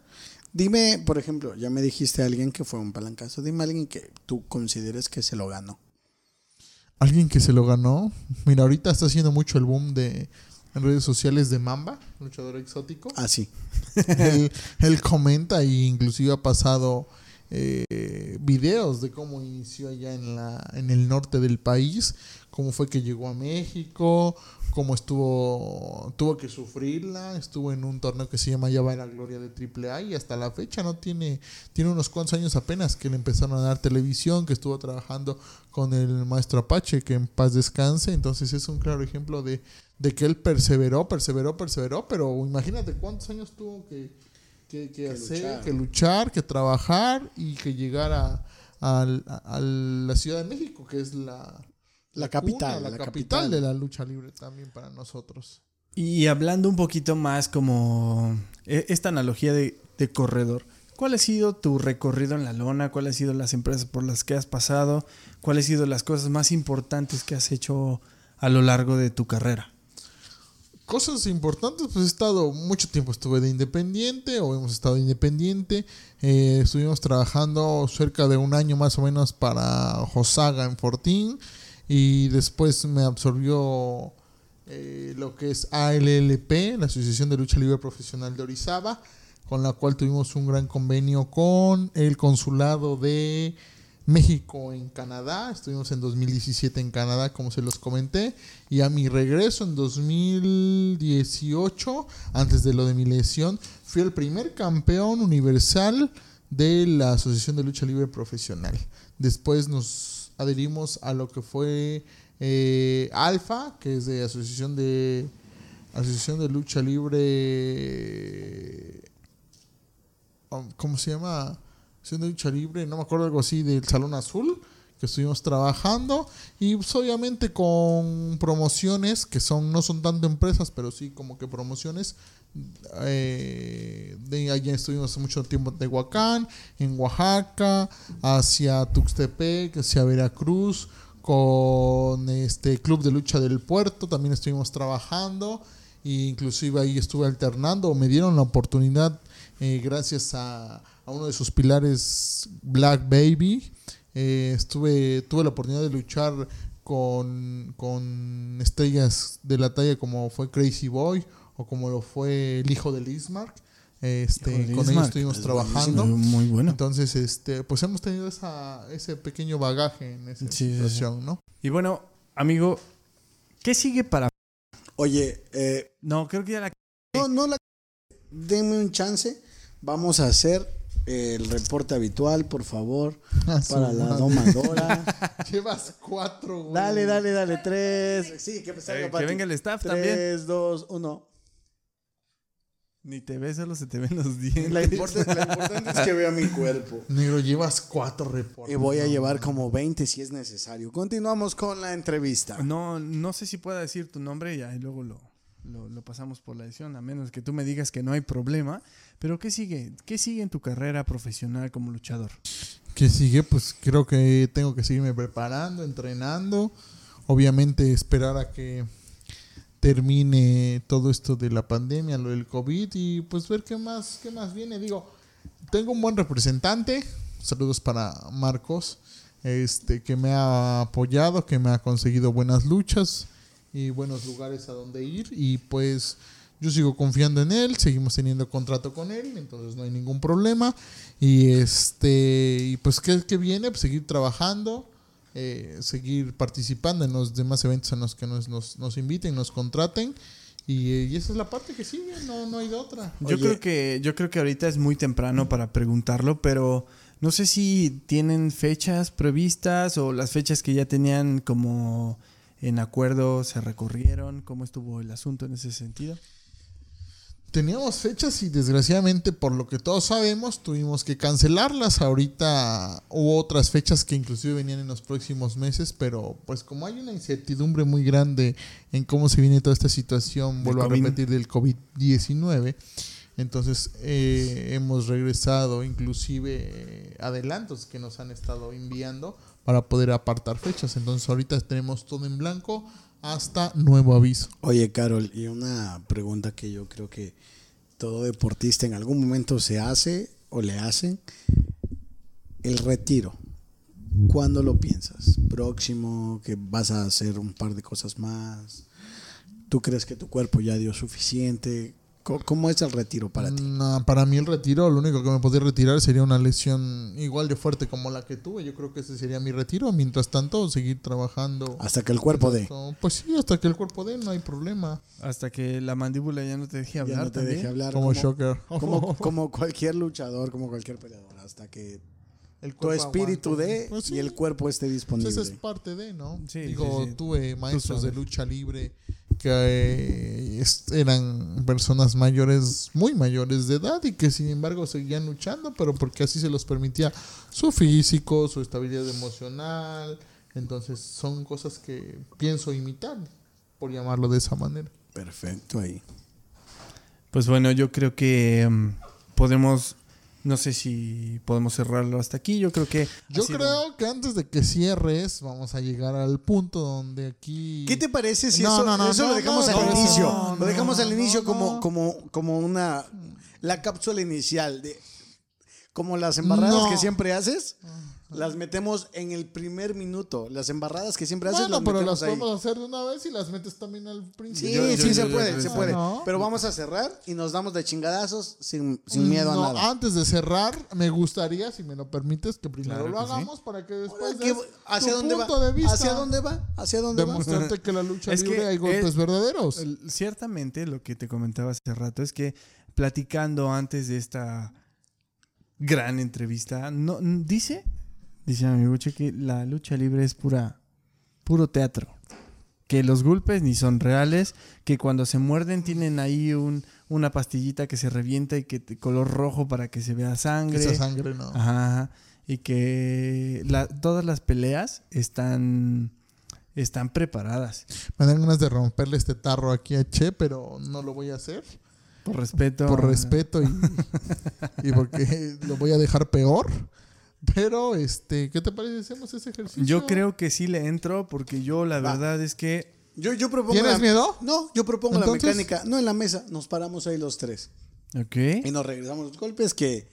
Dime, por ejemplo, ya me dijiste a alguien que fue un palancazo. Dime a alguien que tú consideres que se lo ganó. Alguien que se lo ganó. Mira, ahorita está haciendo mucho el boom de en redes sociales de Mamba, luchador exótico. Ah, sí. él, él comenta e inclusive ha pasado eh, videos de cómo inició allá en, la, en el norte del país, cómo fue que llegó a México, cómo estuvo, tuvo que sufrirla, estuvo en un torneo que se llama Ya va la Gloria de AAA y hasta la fecha no tiene, tiene unos cuantos años apenas que le empezaron a dar televisión, que estuvo trabajando con el maestro Apache, que en paz descanse, entonces es un claro ejemplo de, de que él perseveró, perseveró, perseveró, pero imagínate cuántos años tuvo que, que, que hacer, luchar. que luchar, que trabajar y que llegar a, al- a- a la Ciudad de México, que es la, La capital, la, la capital, capital. de la lucha libre también para nosotros. Y hablando un poquito más como e- esta analogía de, de corredor, ¿cuál ha sido tu recorrido en la lona? ¿Cuáles han sido las empresas por las que has pasado? ¿Cuáles han sido las cosas más importantes que has hecho a lo largo de tu carrera? Cosas importantes, pues he estado, mucho tiempo estuve de independiente o hemos estado de independiente. Eh, estuvimos trabajando cerca de un año más o menos para Josaga en Fortín y después me absorbió eh, lo que es ALLP, la Asociación de Lucha Libre Profesional de Orizaba, con la cual tuvimos un gran convenio con el Consulado de México en Canadá. Estuvimos en 2017 en Canadá, como se los comenté. Y a mi regreso en 2018, antes de lo de mi lesión, fui el primer campeón universal de la Asociación de Lucha Libre Profesional. Después nos adherimos a lo que fue eh, Alfa, que es de Asociación de Asociación de Lucha Libre. um, ¿Cómo se llama? De Lucha Libre, no me acuerdo algo así del Salón Azul que estuvimos trabajando. Y pues, obviamente con promociones que son no son tanto empresas pero sí como que promociones eh, de allá estuvimos hace mucho tiempo en Tehuacán, en Oaxaca, hacia Tuxtepec, hacia Veracruz, con este Club de Lucha del Puerto, también estuvimos trabajando, e inclusive ahí estuve alternando, me dieron la oportunidad eh, gracias a, a uno de sus pilares, Black Baby, eh, estuve, tuve la oportunidad de luchar con, con estrellas de la talla como fue Crazy Boy o como lo fue el hijo de Lismark. Este, Hijo de con ellos Lismark, estuvimos es trabajando. Muy bueno. Entonces, este, pues hemos tenido esa, ese pequeño bagaje en esa Sí, sí, sí. situación, ¿no? Y bueno, amigo, ¿qué sigue para... Oye, eh, No, creo que ya la... no, no la. Denme un chance. Vamos a hacer el reporte habitual, por favor, para la madre. domadora. Llevas cuatro, güey. dale, dale, dale. Tres. Sí, que, salga Eh, que venga el staff también. Tres, dos, uno. Ni te ves, solo se te ven los dientes. La importante, la importante es que vea mi cuerpo. Negro, llevas cuatro reportes. Y voy a ¿no? llevar como 20 si es necesario. Continuamos con la entrevista. No, no sé si pueda decir tu nombre ya y luego lo, lo, lo pasamos por la edición, a menos que tú me digas que no hay problema. Pero ¿qué sigue? ¿Qué sigue en tu carrera profesional como luchador? ¿Qué sigue? Pues creo que tengo que seguirme preparando, entrenando. Obviamente esperar a que termine todo esto de la pandemia, lo del COVID y pues ver qué más, qué más viene. Digo, tengo un buen representante. Saludos para Marcos, este que me ha apoyado, que me ha conseguido buenas luchas y buenos lugares a donde ir y pues yo sigo confiando en él, seguimos teniendo contrato con él, entonces no hay ningún problema. Y este y pues ¿qué, qué viene? Pues seguir trabajando, eh, seguir participando en los demás eventos en los que nos, nos, nos inviten, nos contraten. Y, y esa es la parte que sigue, no, no hay de otra. Yo Oye. creo que yo creo que ahorita es muy temprano para preguntarlo, pero no sé si tienen fechas previstas o las fechas que ya tenían como en acuerdo se recorrieron? ¿Cómo estuvo el asunto en ese sentido? Teníamos fechas y desgraciadamente por lo que todos sabemos tuvimos que cancelarlas. Ahorita hubo otras fechas que inclusive venían en los próximos meses, pero pues como hay una incertidumbre muy grande en cómo se viene toda esta situación, vuelvo a repetir, del COVID-19, entonces eh, hemos regresado inclusive eh, adelantos que nos han estado enviando para poder apartar fechas. Entonces ahorita tenemos todo en blanco hasta nuevo aviso. Oye, Carol, y una pregunta que yo creo que todo deportista en algún momento se hace o le hacen. El retiro. ¿Cuándo lo piensas? ¿Próximo? ¿Que vas a hacer un par de cosas más? ¿Tú crees que tu cuerpo ya dio suficiente? ¿Cómo es el retiro para ti? No, para mí el retiro, lo único que me podría retirar sería una lesión igual de fuerte como la que tuve. Yo creo que ese sería mi retiro. Mientras tanto, seguir trabajando. Hasta que el cuerpo dé. Pues sí, hasta que el cuerpo dé, no hay problema. Hasta que la mandíbula ya no te deje Ya hablar no te también. deje hablar. Como Shocker. como, como cualquier luchador, como cualquier peleador. Hasta que El tu espíritu dé Pues sí, y el cuerpo esté pues disponible. esa es parte de, ¿no? Sí, Digo, sí, sí. tuve maestros de lucha libre que eh, es- eran personas mayores, muy mayores de edad y que sin embargo seguían luchando, pero porque así se los permitía su físico, su estabilidad emocional. Entonces son cosas que pienso imitar, por llamarlo de esa manera. Perfecto ahí. Pues bueno, yo creo que mm, podemos, no sé si podemos cerrarlo hasta aquí. Yo creo que... Yo sido- creo que antes de que cierres, vamos a llegar al punto donde aquí... ¿Qué te parece si No, eso, no, no, eso no, lo dejamos no, al no, inicio? no, lo dejamos al inicio no, como, no. como, como una la cápsula inicial de como las embarradas No. que siempre haces. Las metemos en el primer minuto. Las embarradas que siempre haces Bueno, las pero metemos las ahí. podemos hacer de una vez y las metes también al Sí, principio. Yo- yo- sí, se yo- puede, yo- se yo- puede. No. Pero vamos a cerrar y nos damos de chingadazos sin, sin miedo No, a nada. Antes de cerrar, me gustaría, si me lo permites, que primero Claro lo que sí. hagamos para que después ¿Qué- des ¿Hacia tu dónde va? punto de vista. ¿Hacia dónde va? ¿Hacia dónde va? Demostrarte que la lucha Es que libre hay golpes es- verdaderos. El- Ciertamente, lo que te comentaba hace rato es que platicando antes de esta gran entrevista, no dice, dice mi amigo Che que la lucha libre es pura, puro teatro. Que los golpes ni son reales, que cuando se muerden tienen ahí un, una pastillita que se revienta y que color rojo para que se vea sangre. Esa sangre, no. Ajá. Y que la- todas las peleas están, están preparadas. Me dan ganas de romperle este tarro aquí a Che, pero no lo voy a hacer. Por respeto. Por respeto y, y porque lo voy a dejar peor. Pero, este, ¿qué te parece si hacemos ese ejercicio? Yo creo que sí le entro porque yo la verdad es que Yo, yo propongo ¿Tienes la- miedo? No, yo propongo Entonces- la mecánica. No en la mesa, nos paramos ahí los tres. Ok, Y nos regresamos los golpes, que,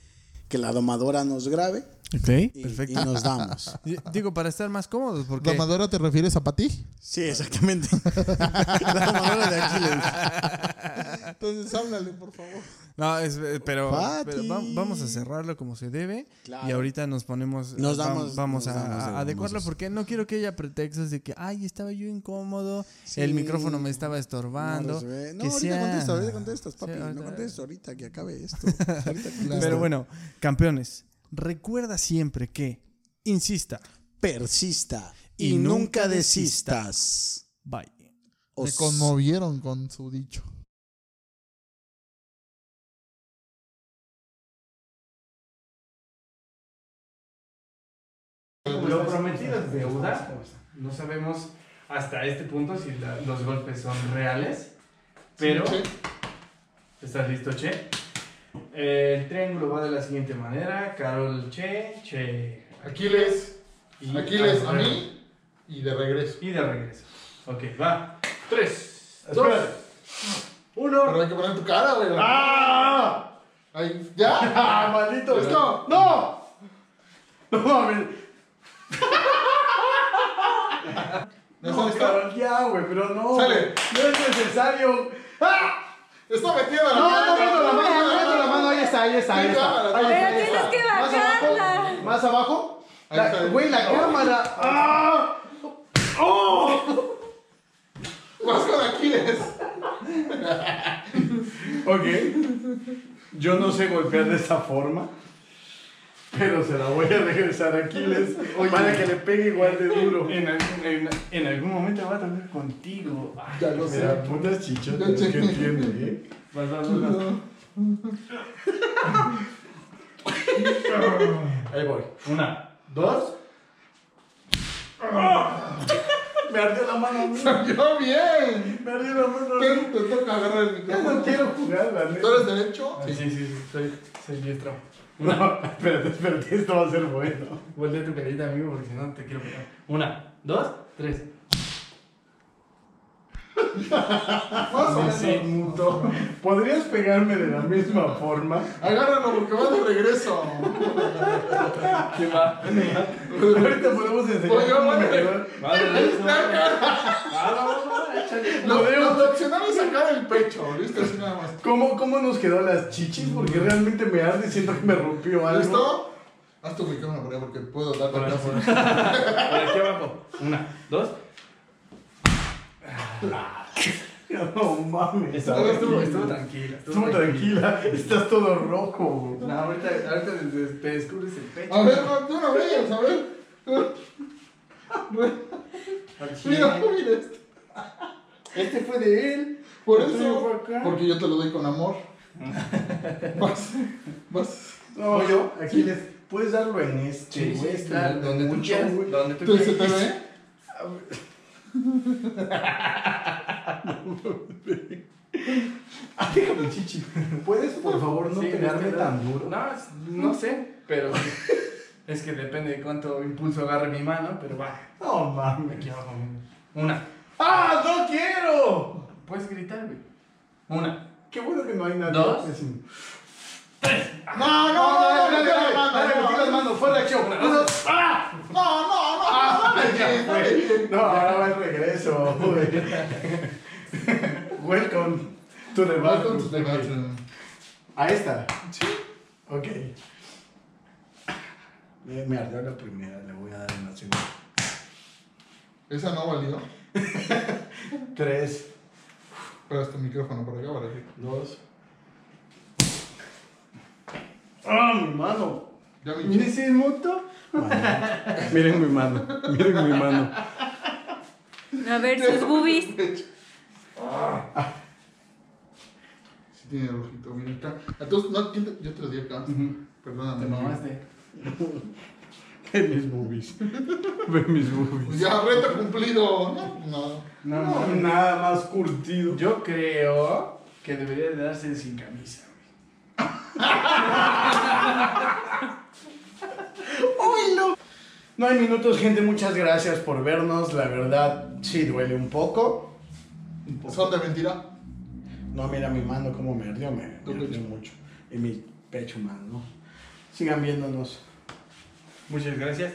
que la domadora nos grabe ok, y, perfecto. y nos damos. Digo, para estar más cómodos, porque ¿Domadora te refieres a Pati? Sí, exactamente. la domadora de Aquiles. Entonces háblale, por favor. No, es, eh, pero, pero va- vamos a cerrarlo como se debe Claro. y ahorita nos ponemos Nos damos- vamos nos a, damos a adecuarlo porque no quiero que haya pretextos de que ay estaba yo incómodo, Sí. el micrófono me estaba estorbando. No, resuelve. no que ahorita sea- contestas, ahorita contestas, papi. Sí, no contestas ahorita que acabe esto. Ahorita. Pero bueno, campeones, recuerda siempre que insista, persista Y y, nunca nunca desistas. desistas. bye. Me conmovieron con su dicho. Lo prometido es deuda. No sabemos hasta este punto si la- los golpes son reales. Pero. ¿Estás listo, Che? El triángulo va de la siguiente manera: Carol Che, Che. Aquiles, y Aquiles a Alfredo. mí y de regreso. Y de regreso. Ok, va. Tres, dos, uno. Pero hay que poner tu cara, güey. ¡Ah! Ahí, ¿Ya? ¡Ah, maldito! ¿Listo? ¡No! ¡No mames! ¿Ya No, está listo? Carol, ya, güey, pero no. Sale. No es necesario. ¡Ah! Está metiendo la No, mano. no meto la mano, no meto la mano, ahí está, ahí está, ahí está. Ahí está, Pero ahí tienes está. que Más abajo, bajarla. Más abajo. Güey, la cámara. ¡Ah! Vas con Aquiles. Ok. Yo no sé golpear de esa forma. Pero se la voy a regresar a Aquiles para que le pegue igual de duro. En, algún- en- en algún momento va a tocar contigo. Ay, Ya lo sé. Putas chichotas que tiene, ¿eh? vas, vas. Ahí voy. Una. Dos. Me ardió la mano. a mí. ¡Salió bien! Me ardió la mano. a Te, toca agarrar el Ya no micrófono. quiero jugar, la neta. ¿Tú eres derecho? Sí, sí, sí, soy, soy diestro. No, espérate, espérate, esto va a ser bueno. Voltea tu carita, amigo, porque si no te quiero pegar. Una, dos, tres. Más o menos. Sí, muto. ¿Podrías pegarme de la misma forma? Agárralo porque va de regreso. ¿Qué va? Ahorita podemos enseñar Oye, cómo vale. me quedó. Va, de regreso. Lo, lo opcional es sacar el pecho, ¿listo? Así nada más. ¿Cómo, ¿Cómo nos quedó las chichis? Porque realmente me arde y siento que me rompió algo. ¿Listo? Haz tu micrófono por porque puedo acá. aquí, por aquí abajo. Una, dos. No mames. Estuvo, estuvo, estuvo tranquila. Estuvo tranquila. Estás todo rojo. No, ahorita, ahorita te, te descubres el pecho. A ver, no, tú no veas, a ver. Mira, mira esto. Este fue de él. Por tuyo eso, porque yo te lo doy con amor. Vas, vas. No, yo, aquí les. Puedes darlo en este, Sí, sí, este, claro, de donde tú quieras. Donde tú ¿Tú se quieras. te ve? Ah, déjame, chichi. ¿Puedes, por favor, no Sí, pegarme este, tan duro? No, no sé, pero es que depende de cuánto impulso agarre mi mano, pero va. No mames. Aquí abajo. Una. ¡Ah, no quiero! Puedes gritar, güey. Una. Qué bueno que no hay nadie. Dos. Es un- No, no, no, no, dale, no, dale, no, metí las manos, fue la acción. Una, Uno, dos. ¡Ah! No, no, no, ¡Ah! dale Ya bien, dale fue. bien. No, ahora va el regreso. güey. Welcome to the Welcome to the bathroom. bathroom. A esta. Sí. Ok. Me, me ardió la primera, le voy a dar en la segunda. Esa no valió. Tres, Pero este micrófono por acá, vale. dos. ¡Ah, mi mano! Ya me ¿Miren si es Miren mi mano, miren mi mano. A ver, sus boobies. Sí tiene rojito, mira acá. Entonces, no, ¿quién te- yo te lo di acá. Perdóname. Te mamaste. Ve mis boobies. Ve mis boobies. Ya, reto cumplido. No, no. No, No, no, nada más curtido. Yo creo que debería de darse sin camisa, güey. ¡Ay, no! Hay minutos, gente. Muchas gracias por vernos. La verdad, sí duele un poco. Un poco. Son de mentira. No, mira mi mano cómo me ardió. Me, me ardió mucho. Y mi pecho más, ¿no? Sigan viéndonos. Muchas gracias.